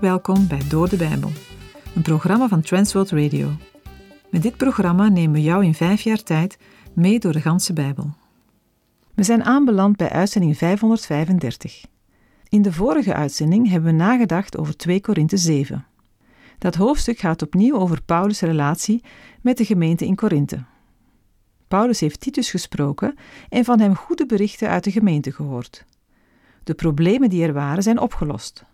Welkom bij Door de Bijbel, een programma van Transworld Radio. Met dit programma nemen we jou in vijf jaar tijd mee door de ganse Bijbel. We zijn aanbeland bij uitzending 535. In de vorige uitzending hebben we nagedacht over 2 Korinthe 7. Dat hoofdstuk gaat opnieuw over Paulus' relatie met de gemeente in Korinthe. Paulus heeft Titus gesproken en van hem goede berichten uit de gemeente gehoord. De problemen die er waren zijn opgelost.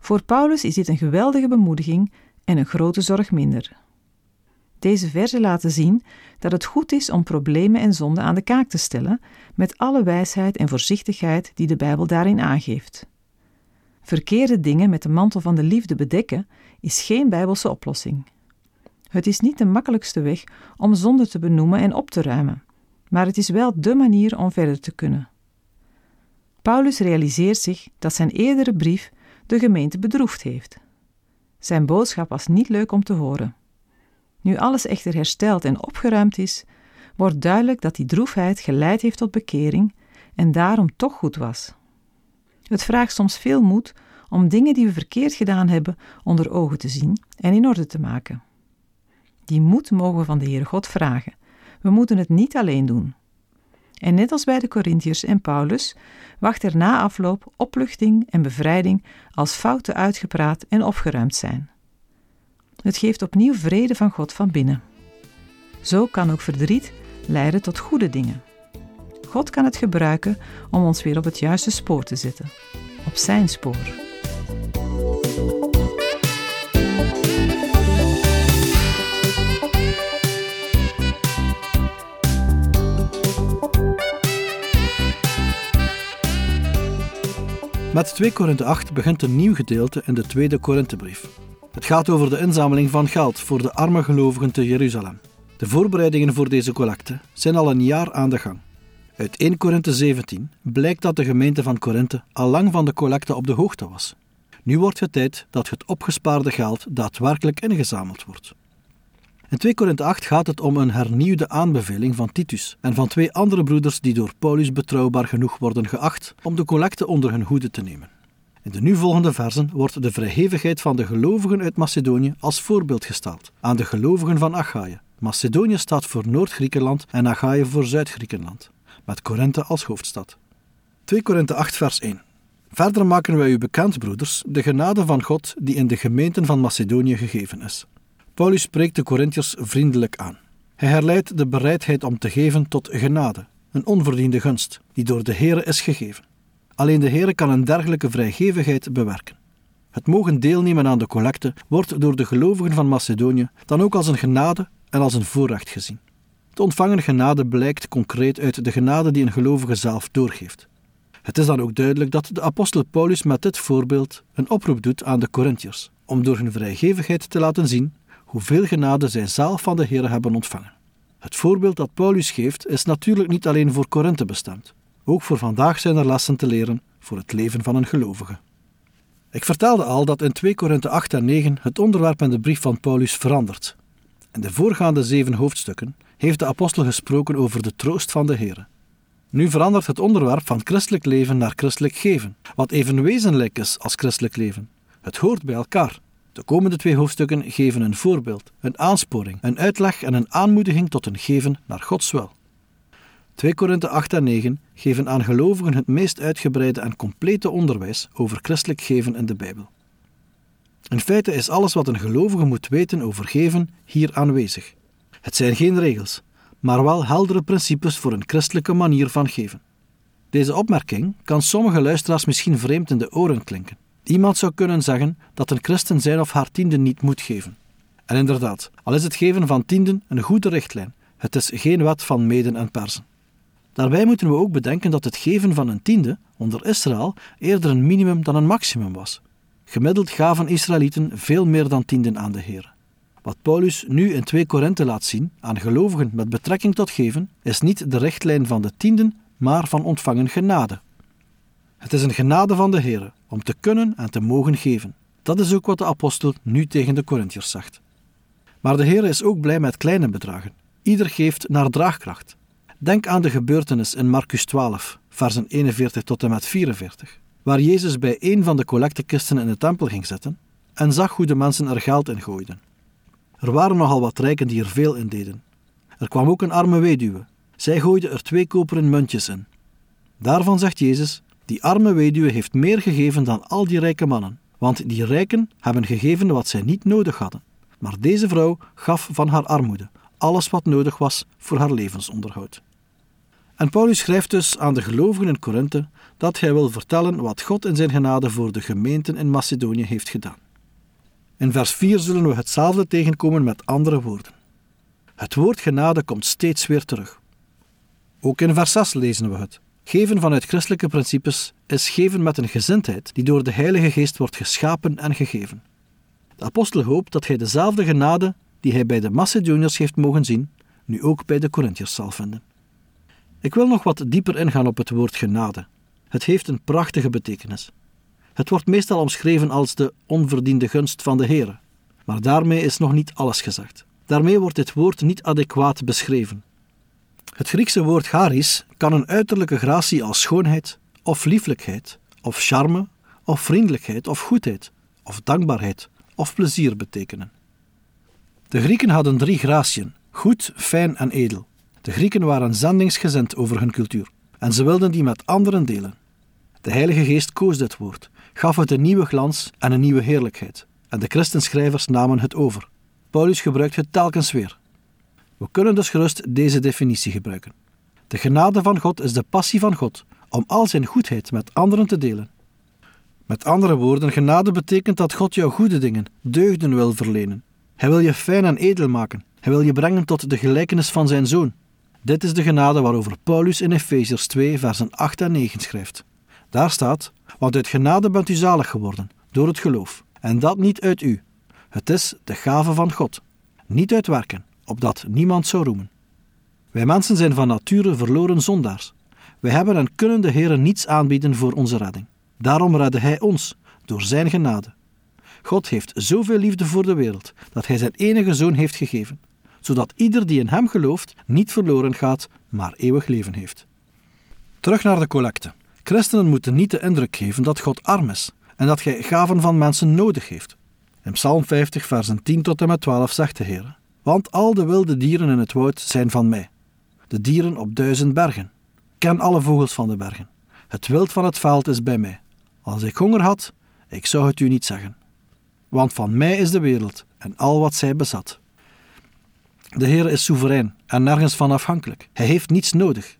Voor Paulus is dit een geweldige bemoediging en een grote zorg minder. Deze verzen laten zien dat het goed is om problemen en zonden aan de kaak te stellen, met alle wijsheid en voorzichtigheid die de Bijbel daarin aangeeft. Verkeerde dingen met de mantel van de liefde bedekken is geen Bijbelse oplossing. Het is niet de makkelijkste weg om zonde te benoemen en op te ruimen, maar het is wel dé manier om verder te kunnen. Paulus realiseert zich dat zijn eerdere brief de gemeente bedroefd heeft. Zijn boodschap was niet leuk om te horen. Nu alles echter hersteld en opgeruimd is, wordt duidelijk dat die droefheid geleid heeft tot bekering en daarom toch goed was. Het vraagt soms veel moed om dingen die we verkeerd gedaan hebben onder ogen te zien en in orde te maken. Die moed mogen we van de Heere God vragen. We moeten het niet alleen doen. En net als bij de Corinthiërs en Paulus wacht er na afloop opluchting en bevrijding als fouten uitgepraat en opgeruimd zijn. Het geeft opnieuw vrede van God van binnen. Zo kan ook verdriet leiden tot goede dingen. God kan het gebruiken om ons weer op het juiste spoor te zetten, op zijn spoor. Met 2 Korinthe 8 begint een nieuw gedeelte in de tweede Korinthebrief. Het gaat over de inzameling van geld voor de arme gelovigen te Jeruzalem. De voorbereidingen voor deze collecte zijn al een jaar aan de gang. Uit 1 Korinthe 17 blijkt dat de gemeente van Korinthe al lang van de collecte op de hoogte was. Nu wordt het tijd dat het opgespaarde geld daadwerkelijk ingezameld wordt. In 2 Korinthe 8 gaat het om een hernieuwde aanbeveling van Titus en van twee andere broeders die door Paulus betrouwbaar genoeg worden geacht om de collecte onder hun hoede te nemen. In de nu volgende versen wordt de vrijgevigheid van de gelovigen uit Macedonië als voorbeeld gesteld aan de gelovigen van Achaïe. Macedonië staat voor Noord-Griekenland en Achaïe voor Zuid-Griekenland, met Korinthe als hoofdstad. 2 Korinthe 8 vers 1 Verder maken wij u bekend, broeders, de genade van God die in de gemeenten van Macedonië gegeven is. Paulus spreekt de Corinthiërs vriendelijk aan. Hij herleidt de bereidheid om te geven tot genade, een onverdiende gunst, die door de Heere is gegeven. Alleen de Heere kan een dergelijke vrijgevigheid bewerken. Het mogen deelnemen aan de collecte wordt door de gelovigen van Macedonië dan ook als een genade en als een voorrecht gezien. De ontvangen genade blijkt concreet uit de genade die een gelovige zelf doorgeeft. Het is dan ook duidelijk dat de apostel Paulus met dit voorbeeld een oproep doet aan de Corinthiërs om door hun vrijgevigheid te laten zien hoeveel genade zij zelf van de Heer hebben ontvangen. Het voorbeeld dat Paulus geeft is natuurlijk niet alleen voor Korinthe bestemd. Ook voor vandaag zijn er lessen te leren voor het leven van een gelovige. Ik vertelde al dat in 2 Korinthe 8 en 9 het onderwerp in de brief van Paulus verandert. In de voorgaande zeven hoofdstukken heeft de apostel gesproken over de troost van de Heer. Nu verandert het onderwerp van christelijk leven naar christelijk geven, wat even wezenlijk is als christelijk leven. Het hoort bij elkaar. De komende twee hoofdstukken geven een voorbeeld, een aansporing, een uitleg en een aanmoediging tot een geven naar Gods wil. 2 Korinthe 8 en 9 geven aan gelovigen het meest uitgebreide en complete onderwijs over christelijk geven in de Bijbel. In feite is alles wat een gelovige moet weten over geven hier aanwezig. Het zijn geen regels, maar wel heldere principes voor een christelijke manier van geven. Deze opmerking kan sommige luisteraars misschien vreemd in de oren klinken. Iemand zou kunnen zeggen dat een christen zijn of haar tienden niet moet geven. En inderdaad, al is het geven van tienden een goede richtlijn, het is geen wet van meden en persen. Daarbij moeten we ook bedenken dat het geven van een tiende onder Israël eerder een minimum dan een maximum was. Gemiddeld gaven Israëlieten veel meer dan tienden aan de Heer. Wat Paulus nu in 2 Korinthe laat zien aan gelovigen met betrekking tot geven, is niet de richtlijn van de tienden, maar van ontvangen genade. Het is een genade van de Heer om te kunnen en te mogen geven. Dat is ook wat de apostel nu tegen de Corinthiërs zegt. Maar de Heer is ook blij met kleine bedragen. Ieder geeft naar draagkracht. Denk aan de gebeurtenis in Marcus 12, versen 41 tot en met 44. waar Jezus bij een van de collectekisten in de tempel ging zitten en zag hoe de mensen er geld in gooiden. Er waren nogal wat rijken die er veel in deden. Er kwam ook een arme weduwe. Zij gooide er twee koperen muntjes in. Daarvan zegt Jezus: Die arme weduwe heeft meer gegeven dan al die rijke mannen, want die rijken hebben gegeven wat zij niet nodig hadden. Maar deze vrouw gaf van haar armoede alles wat nodig was voor haar levensonderhoud. En Paulus schrijft dus aan de gelovigen in Korinthe dat hij wil vertellen wat God in zijn genade voor de gemeenten in Macedonië heeft gedaan. In vers 4 zullen we hetzelfde tegenkomen met andere woorden. Het woord genade komt steeds weer terug. Ook in vers 6 lezen we het. Geven vanuit christelijke principes is geven met een gezindheid die door de Heilige Geest wordt geschapen en gegeven. De apostel hoopt dat hij dezelfde genade die hij bij de Macedoniërs heeft mogen zien, nu ook bij de Corinthiërs zal vinden. Ik wil nog wat dieper ingaan op het woord genade. Het heeft een prachtige betekenis. Het wordt meestal omschreven als de onverdiende gunst van de Heer. Maar daarmee is nog niet alles gezegd. Daarmee wordt dit woord niet adequaat beschreven. Het Griekse woord charis kan een uiterlijke gratie als schoonheid, of lieflijkheid, of charme, of vriendelijkheid, of goedheid, of dankbaarheid, of plezier betekenen. De Grieken hadden drie gratiën: goed, fijn en edel. De Grieken waren zendingsgezind over hun cultuur en ze wilden die met anderen delen. De Heilige Geest koos dit woord, gaf het een nieuwe glans en een nieuwe heerlijkheid, en de christenschrijvers namen het over. Paulus gebruikt het telkens weer. We kunnen dus gerust deze definitie gebruiken. De genade van God is de passie van God om al zijn goedheid met anderen te delen. Met andere woorden, genade betekent dat God jou goede dingen, deugden wil verlenen. Hij wil je fijn en edel maken. Hij wil je brengen tot de gelijkenis van zijn zoon. Dit is de genade waarover Paulus in Efeziërs 2, versen 8 en 9 schrijft. Daar staat: Want uit genade bent u zalig geworden, door het geloof. En dat niet uit u. Het is de gave van God. Niet uit werken, opdat niemand zou roemen. Wij mensen zijn van nature verloren zondaars. Wij hebben en kunnen de Heer niets aanbieden voor onze redding. Daarom redde Hij ons, door Zijn genade. God heeft zoveel liefde voor de wereld, dat Hij Zijn enige Zoon heeft gegeven, zodat ieder die in Hem gelooft niet verloren gaat, maar eeuwig leven heeft. Terug naar de collecte. Christenen moeten niet de indruk geven dat God arm is en dat Hij gaven van mensen nodig heeft. In Psalm 50, versen 10 tot en met 12 zegt de Heer: Want al de wilde dieren in het woud zijn van mij, de dieren op duizend bergen. Ken alle vogels van de bergen. Het wild van het veld is bij mij. Als ik honger had, ik zou het u niet zeggen. Want van mij is de wereld en al wat zij bezat. De Heer is soeverein en nergens van afhankelijk. Hij heeft niets nodig.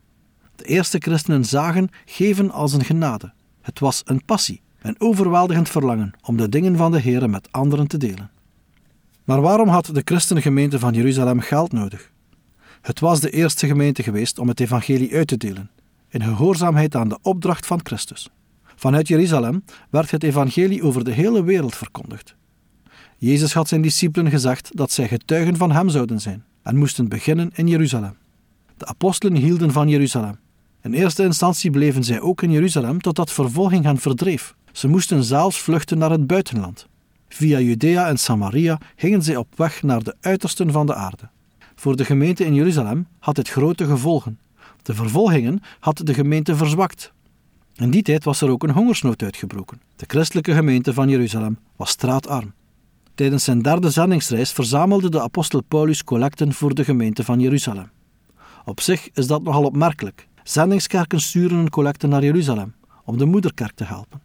De eerste christenen zagen geven als een genade. Het was een passie, een overweldigend verlangen om de dingen van de Heer met anderen te delen. Maar waarom had de christengemeente van Jeruzalem geld nodig? Het was de eerste gemeente geweest om het evangelie uit te delen, in gehoorzaamheid aan de opdracht van Christus. Vanuit Jeruzalem werd het evangelie over de hele wereld verkondigd. Jezus had zijn discipelen gezegd dat zij getuigen van hem zouden zijn en moesten beginnen in Jeruzalem. De apostelen hielden van Jeruzalem. In eerste instantie bleven zij ook in Jeruzalem totdat vervolging hen verdreef. Ze moesten zelfs vluchten naar het buitenland. Via Judea en Samaria gingen zij op weg naar de uitersten van de aarde. Voor de gemeente in Jeruzalem had dit grote gevolgen. De vervolgingen had de gemeente verzwakt. In die tijd was er ook een hongersnood uitgebroken. De christelijke gemeente van Jeruzalem was straatarm. Tijdens zijn derde zendingsreis verzamelde de apostel Paulus collecten voor de gemeente van Jeruzalem. Op zich is dat nogal opmerkelijk. Zendingskerken sturen een collecte naar Jeruzalem om de moederkerk te helpen.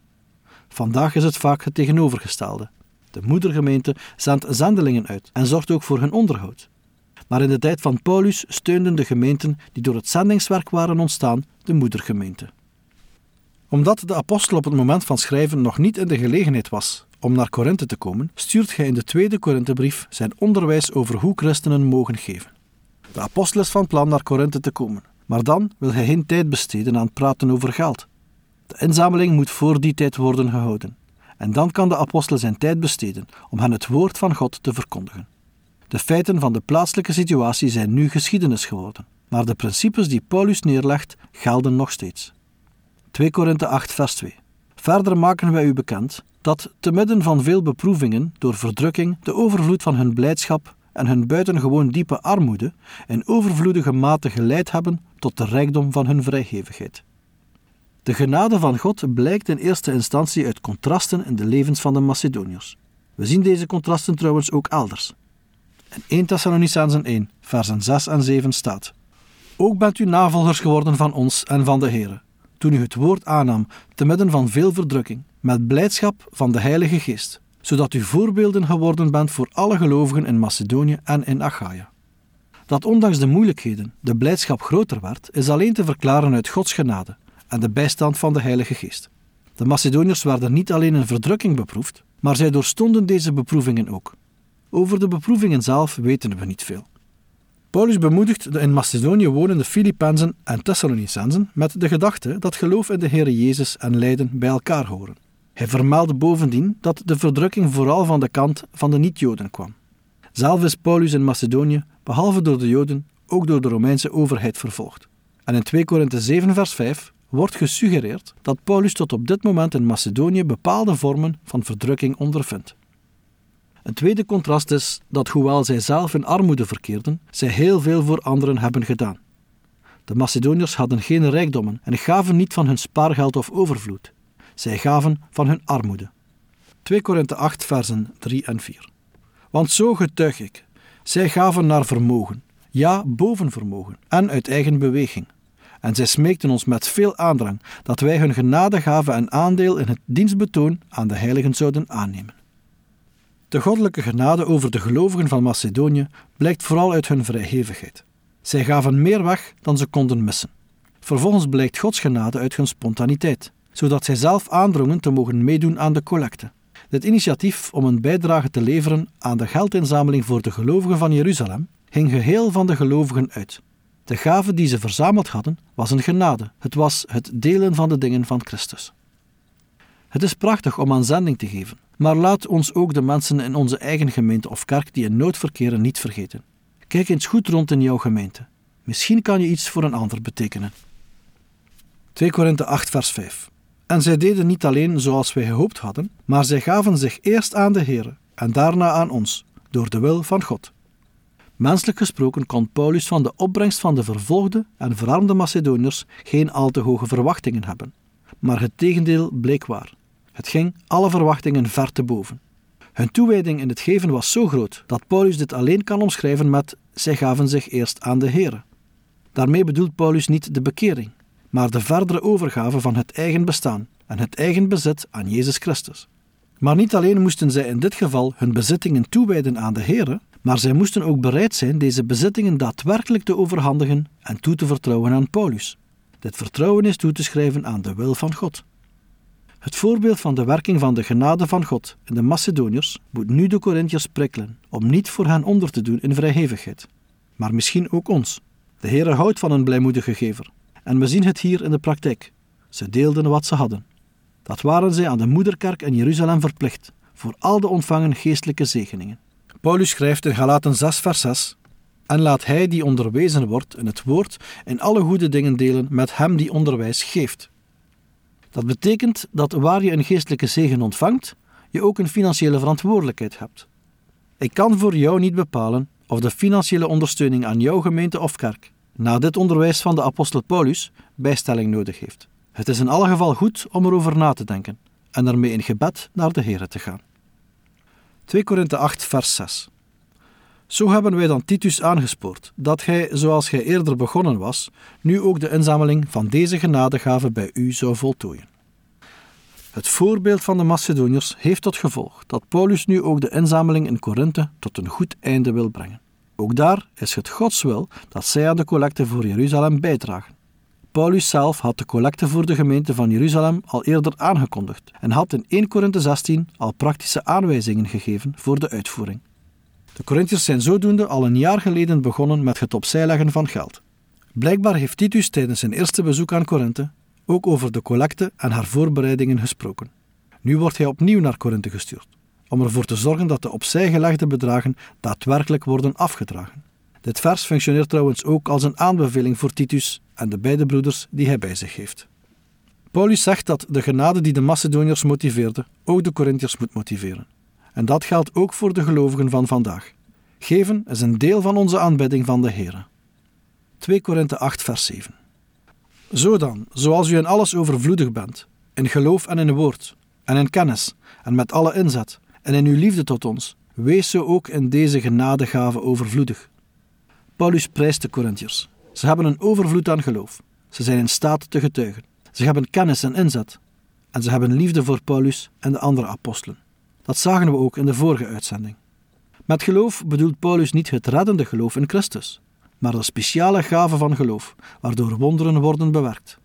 Vandaag is het vaak het tegenovergestelde. De moedergemeente zendt zendelingen uit en zorgt ook voor hun onderhoud. Maar in de tijd van Paulus steunden de gemeenten die door het zendingswerk waren ontstaan de moedergemeente. Omdat de apostel op het moment van schrijven nog niet in de gelegenheid was om naar Korinthe te komen, stuurt hij in de tweede Korinthebrief zijn onderwijs over hoe christenen mogen geven. De apostel is van plan naar Korinthe te komen, maar dan wil hij geen tijd besteden aan praten over geld. De inzameling moet voor die tijd worden gehouden. En dan kan de apostel zijn tijd besteden om hen het woord van God te verkondigen. De feiten van de plaatselijke situatie zijn nu geschiedenis geworden, maar de principes die Paulus neerlegt gelden nog steeds. 2 Korinthe 8, vers 2. Verder maken wij u bekend dat te midden van veel beproevingen door verdrukking de overvloed van hun blijdschap en hun buitengewoon diepe armoede in overvloedige mate geleid hebben tot de rijkdom van hun vrijgevigheid. De genade van God blijkt in eerste instantie uit contrasten in de levens van de Macedoniërs. We zien deze contrasten trouwens ook elders. In 1 Thessalonicenzen 1, versen 6 en 7 staat: Ook bent u navolgers geworden van ons en van de Here, toen u het woord aannam, te midden van veel verdrukking, met blijdschap van de Heilige Geest, zodat u voorbeelden geworden bent voor alle gelovigen in Macedonië en in Achaia. Dat ondanks de moeilijkheden de blijdschap groter werd, is alleen te verklaren uit Gods genade en de bijstand van de Heilige Geest. De Macedoniërs werden niet alleen in verdrukking beproefd, maar zij doorstonden deze beproevingen ook. Over de beproevingen zelf weten we niet veel. Paulus bemoedigt de in Macedonië wonende Filippenzen en Thessalonicenzen met de gedachte dat geloof in de Heer Jezus en lijden bij elkaar horen. Hij vermeldde bovendien dat de verdrukking vooral van de kant van de niet-Joden kwam. Zelf is Paulus in Macedonië, behalve door de Joden, ook door de Romeinse overheid vervolgd. En in 2 Korinthe 7 vers 5 wordt gesuggereerd dat Paulus tot op dit moment in Macedonië bepaalde vormen van verdrukking ondervindt. Een tweede contrast is dat, hoewel zij zelf in armoede verkeerden, zij heel veel voor anderen hebben gedaan. De Macedoniërs hadden geen rijkdommen en gaven niet van hun spaargeld of overvloed. Zij gaven van hun armoede. 2 Korinthe 8, versen 3 en 4. Want zo getuig ik. Zij gaven naar vermogen, ja, boven vermogen, en uit eigen beweging. En zij smeekten ons met veel aandrang dat wij hun genade gaven en aandeel in het dienstbetoon aan de heiligen zouden aannemen. De goddelijke genade over de gelovigen van Macedonië blijkt vooral uit hun vrijgevigheid. Zij gaven meer weg dan ze konden missen. Vervolgens blijkt Gods genade uit hun spontaniteit, zodat zij zelf aandrongen te mogen meedoen aan de collecte. Dit initiatief om een bijdrage te leveren aan de geldinzameling voor de gelovigen van Jeruzalem ging geheel van de gelovigen uit. De gave die ze verzameld hadden was een genade. Het was het delen van de dingen van Christus. Het is prachtig om aan zending te geven, maar laat ons ook de mensen in onze eigen gemeente of kerk die in nood verkeren niet vergeten. Kijk eens goed rond in jouw gemeente. Misschien kan je iets voor een ander betekenen. 2 Korinthe 8 vers 5 En zij deden niet alleen zoals wij gehoopt hadden, maar zij gaven zich eerst aan de Heer en daarna aan ons, door de wil van God. Menselijk gesproken kon Paulus van de opbrengst van de vervolgde en verarmde Macedoniërs geen al te hoge verwachtingen hebben. Maar het tegendeel bleek waar. Het ging alle verwachtingen ver te boven. Hun toewijding in het geven was zo groot dat Paulus dit alleen kan omschrijven met zij gaven zich eerst aan de Here. Daarmee bedoelt Paulus niet de bekering, maar de verdere overgave van het eigen bestaan en het eigen bezit aan Jezus Christus. Maar niet alleen moesten zij in dit geval hun bezittingen toewijden aan de Here, maar zij moesten ook bereid zijn deze bezittingen daadwerkelijk te overhandigen en toe te vertrouwen aan Paulus. Dit vertrouwen is toe te schrijven aan de wil van God. Het voorbeeld van de werking van de genade van God in de Macedoniërs moet nu de Corinthiërs prikkelen om niet voor hen onder te doen in vrijhevigheid. Maar misschien ook ons. De Heere houdt van een blijmoedige gever. En we zien het hier in de praktijk. Ze deelden wat ze hadden. Dat waren zij aan de moederkerk in Jeruzalem verplicht, voor al de ontvangen geestelijke zegeningen. Paulus schrijft in Galaten 6 vers 6 En laat hij die onderwezen wordt in het woord in alle goede dingen delen met hem die onderwijs geeft. Dat betekent dat waar je een geestelijke zegen ontvangt, je ook een financiële verantwoordelijkheid hebt. Ik kan voor jou niet bepalen of de financiële ondersteuning aan jouw gemeente of kerk na dit onderwijs van de apostel Paulus bijstelling nodig heeft. Het is in alle geval goed om erover na te denken en ermee in gebed naar de Here te gaan. 2 Korinthe 8 vers 6 Zo hebben wij dan Titus aangespoord, dat gij, zoals gij eerder begonnen was, nu ook de inzameling van deze genadegave bij u zou voltooien. Het voorbeeld van de Macedoniërs heeft tot gevolg dat Paulus nu ook de inzameling in Korinthe tot een goed einde wil brengen. Ook daar is het Gods wil dat zij aan de collecte voor Jeruzalem bijdragen. Paulus zelf had de collecte voor de gemeente van Jeruzalem al eerder aangekondigd en had in 1 Korinthe 16 al praktische aanwijzingen gegeven voor de uitvoering. De Corinthiërs zijn zodoende al een jaar geleden begonnen met het opzijleggen van geld. Blijkbaar heeft Titus tijdens zijn eerste bezoek aan Korinthe ook over de collecte en haar voorbereidingen gesproken. Nu wordt hij opnieuw naar Korinthe gestuurd, om ervoor te zorgen dat de opzij gelegde bedragen daadwerkelijk worden afgedragen. Dit vers functioneert trouwens ook als een aanbeveling voor Titus en de beide broeders die hij bij zich heeft. Paulus zegt dat de genade die de Macedoniërs motiveerde, ook de Corinthiërs moet motiveren. En dat geldt ook voor de gelovigen van vandaag. Geven is een deel van onze aanbidding van de Heer. 2 Korinthe 8 vers 7 Zo dan, zoals u in alles overvloedig bent, in geloof en in woord, en in kennis, en met alle inzet, en in uw liefde tot ons, wees zo ook in deze genadegave overvloedig. Paulus prijst de Corinthiërs. Ze hebben een overvloed aan geloof. Ze zijn in staat te getuigen. Ze hebben kennis en inzet. En ze hebben liefde voor Paulus en de andere apostelen. Dat zagen we ook in de vorige uitzending. Met geloof bedoelt Paulus niet het reddende geloof in Christus, maar de speciale gave van geloof, waardoor wonderen worden bewerkt.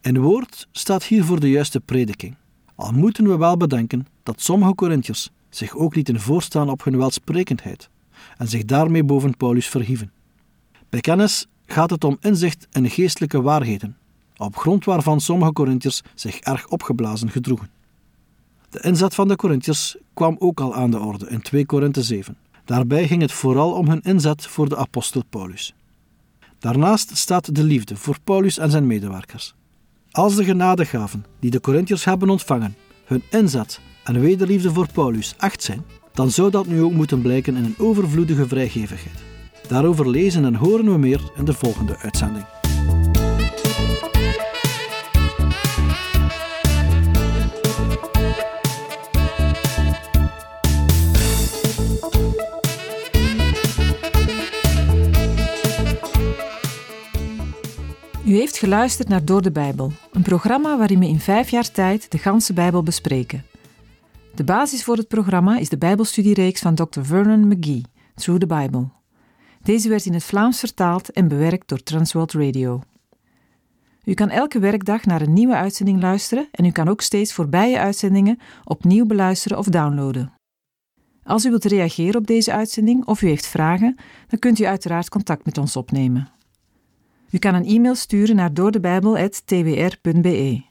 In woord staat hier voor de juiste prediking. Al moeten we wel bedenken dat sommige Corinthiërs zich ook lieten voorstaan op hun welsprekendheid en zich daarmee boven Paulus verhieven. Bij kennis gaat het om inzicht in geestelijke waarheden, op grond waarvan sommige Corinthiërs zich erg opgeblazen gedroegen. De inzet van de Corinthiërs kwam ook al aan de orde in 2 Korinthe 7. Daarbij ging het vooral om hun inzet voor de apostel Paulus. Daarnaast staat de liefde voor Paulus en zijn medewerkers. Als de genadegaven die de Corinthiërs hebben ontvangen, hun inzet en wederliefde voor Paulus echt zijn, dan zou dat nu ook moeten blijken in een overvloedige vrijgevigheid. Daarover lezen en horen we meer in de volgende uitzending. U heeft geluisterd naar Door de Bijbel, een programma waarin we in vijf jaar tijd de ganse Bijbel bespreken. De basis voor het programma is de Bijbelstudiereeks van Dr. Vernon McGee, Through the Bible. Deze werd in het Vlaams vertaald en bewerkt door Transworld Radio. U kan elke werkdag naar een nieuwe uitzending luisteren en u kan ook steeds voorbije uitzendingen opnieuw beluisteren of downloaden. Als u wilt reageren op deze uitzending of u heeft vragen, dan kunt u uiteraard contact met ons opnemen. U kan een e-mail sturen naar doordebijbel.twr.be.